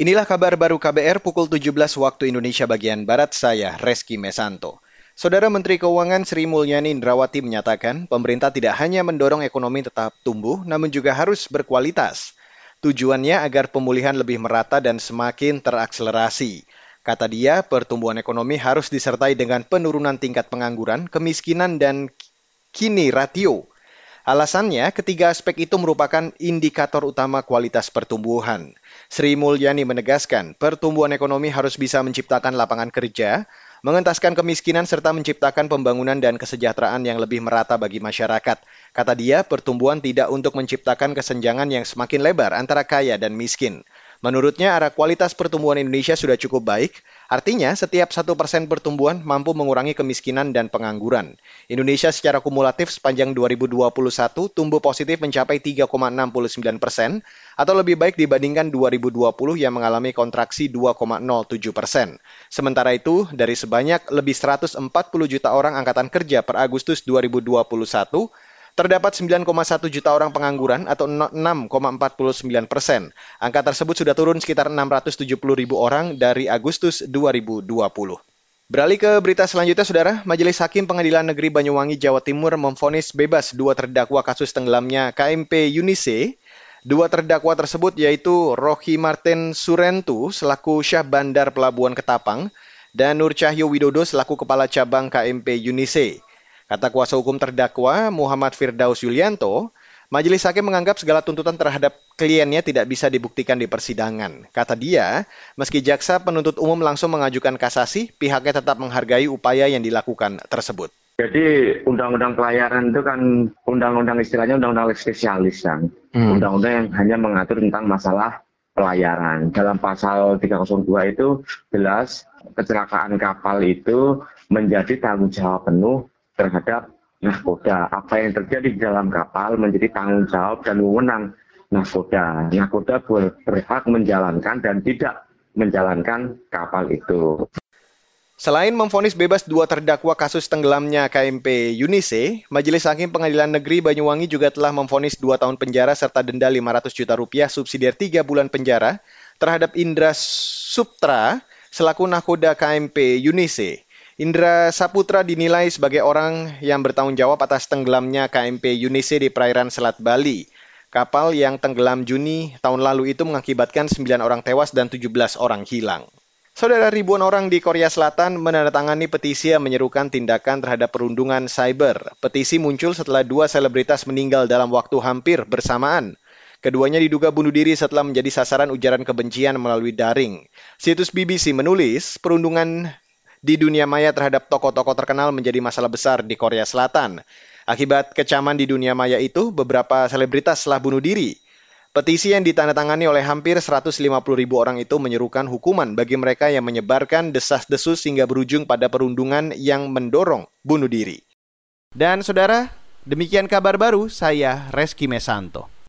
Inilah kabar baru KBR pukul 17 waktu Indonesia bagian Barat, saya Reski Mesanto. Saudara Menteri Keuangan Sri Mulyani Indrawati menyatakan pemerintah tidak hanya mendorong ekonomi tetap tumbuh, namun juga harus berkualitas. Tujuannya agar pemulihan lebih merata dan semakin terakselerasi. Kata dia, pertumbuhan ekonomi harus disertai dengan penurunan tingkat pengangguran, kemiskinan, dan kini ratio. Alasannya, ketiga aspek itu merupakan indikator utama kualitas pertumbuhan. Sri Mulyani menegaskan, pertumbuhan ekonomi harus bisa menciptakan lapangan kerja, mengentaskan kemiskinan serta menciptakan pembangunan dan kesejahteraan yang lebih merata bagi masyarakat. Kata dia, pertumbuhan tidak untuk menciptakan kesenjangan yang semakin lebar antara kaya dan miskin. Menurutnya, arah kualitas pertumbuhan Indonesia sudah cukup baik, artinya setiap satu persen pertumbuhan mampu mengurangi kemiskinan dan pengangguran. Indonesia secara kumulatif sepanjang 2021 tumbuh positif mencapai 3,69 persen, atau lebih baik dibandingkan 2020 yang mengalami kontraksi 2,07 persen. Sementara itu, dari sebanyak lebih 140 juta orang angkatan kerja per Agustus 2021, Terdapat 9,1 juta orang pengangguran atau 6,49 persen. Angka tersebut sudah turun sekitar 670 ribu orang dari Agustus 2020. Beralih ke berita selanjutnya, Saudara. Majelis Hakim Pengadilan Negeri Banyuwangi, Jawa Timur memfonis bebas dua terdakwa kasus tenggelamnya KMP Yunise. Dua terdakwa tersebut yaitu Rohi Martin Surentu selaku Syah Bandar Pelabuhan Ketapang dan Nur Cahyo Widodo selaku Kepala Cabang KMP Yunise. Kata kuasa hukum terdakwa Muhammad Firdaus Yulianto, Majelis Hakim menganggap segala tuntutan terhadap kliennya tidak bisa dibuktikan di persidangan. Kata dia, meski jaksa penuntut umum langsung mengajukan kasasi, pihaknya tetap menghargai upaya yang dilakukan tersebut. Jadi undang-undang pelayaran itu kan undang-undang istilahnya undang-undang spesialis kan. Hmm. Undang-undang yang hanya mengatur tentang masalah pelayaran. Dalam pasal 302 itu jelas kecelakaan kapal itu menjadi tanggung jawab penuh terhadap nahkoda. Apa yang terjadi di dalam kapal menjadi tanggung jawab dan wewenang nahkoda. Nahkoda berhak menjalankan dan tidak menjalankan kapal itu. Selain memfonis bebas dua terdakwa kasus tenggelamnya KMP Yunise, Majelis Hakim Pengadilan Negeri Banyuwangi juga telah memfonis dua tahun penjara serta denda 500 juta rupiah subsidiar tiga bulan penjara terhadap Indra Suptra selaku nakoda KMP Yunise. Indra Saputra dinilai sebagai orang yang bertanggung jawab atas tenggelamnya KMP Yunise di perairan Selat Bali. Kapal yang tenggelam Juni tahun lalu itu mengakibatkan 9 orang tewas dan 17 orang hilang. Saudara ribuan orang di Korea Selatan menandatangani petisi yang menyerukan tindakan terhadap perundungan cyber. Petisi muncul setelah dua selebritas meninggal dalam waktu hampir bersamaan. Keduanya diduga bunuh diri setelah menjadi sasaran ujaran kebencian melalui daring. Situs BBC menulis perundungan di dunia maya terhadap tokoh-tokoh terkenal menjadi masalah besar di Korea Selatan. Akibat kecaman di dunia maya itu, beberapa selebritas telah bunuh diri. Petisi yang ditandatangani oleh hampir 150 ribu orang itu menyerukan hukuman bagi mereka yang menyebarkan desas-desus hingga berujung pada perundungan yang mendorong bunuh diri. Dan saudara, demikian kabar baru saya Reski Mesanto.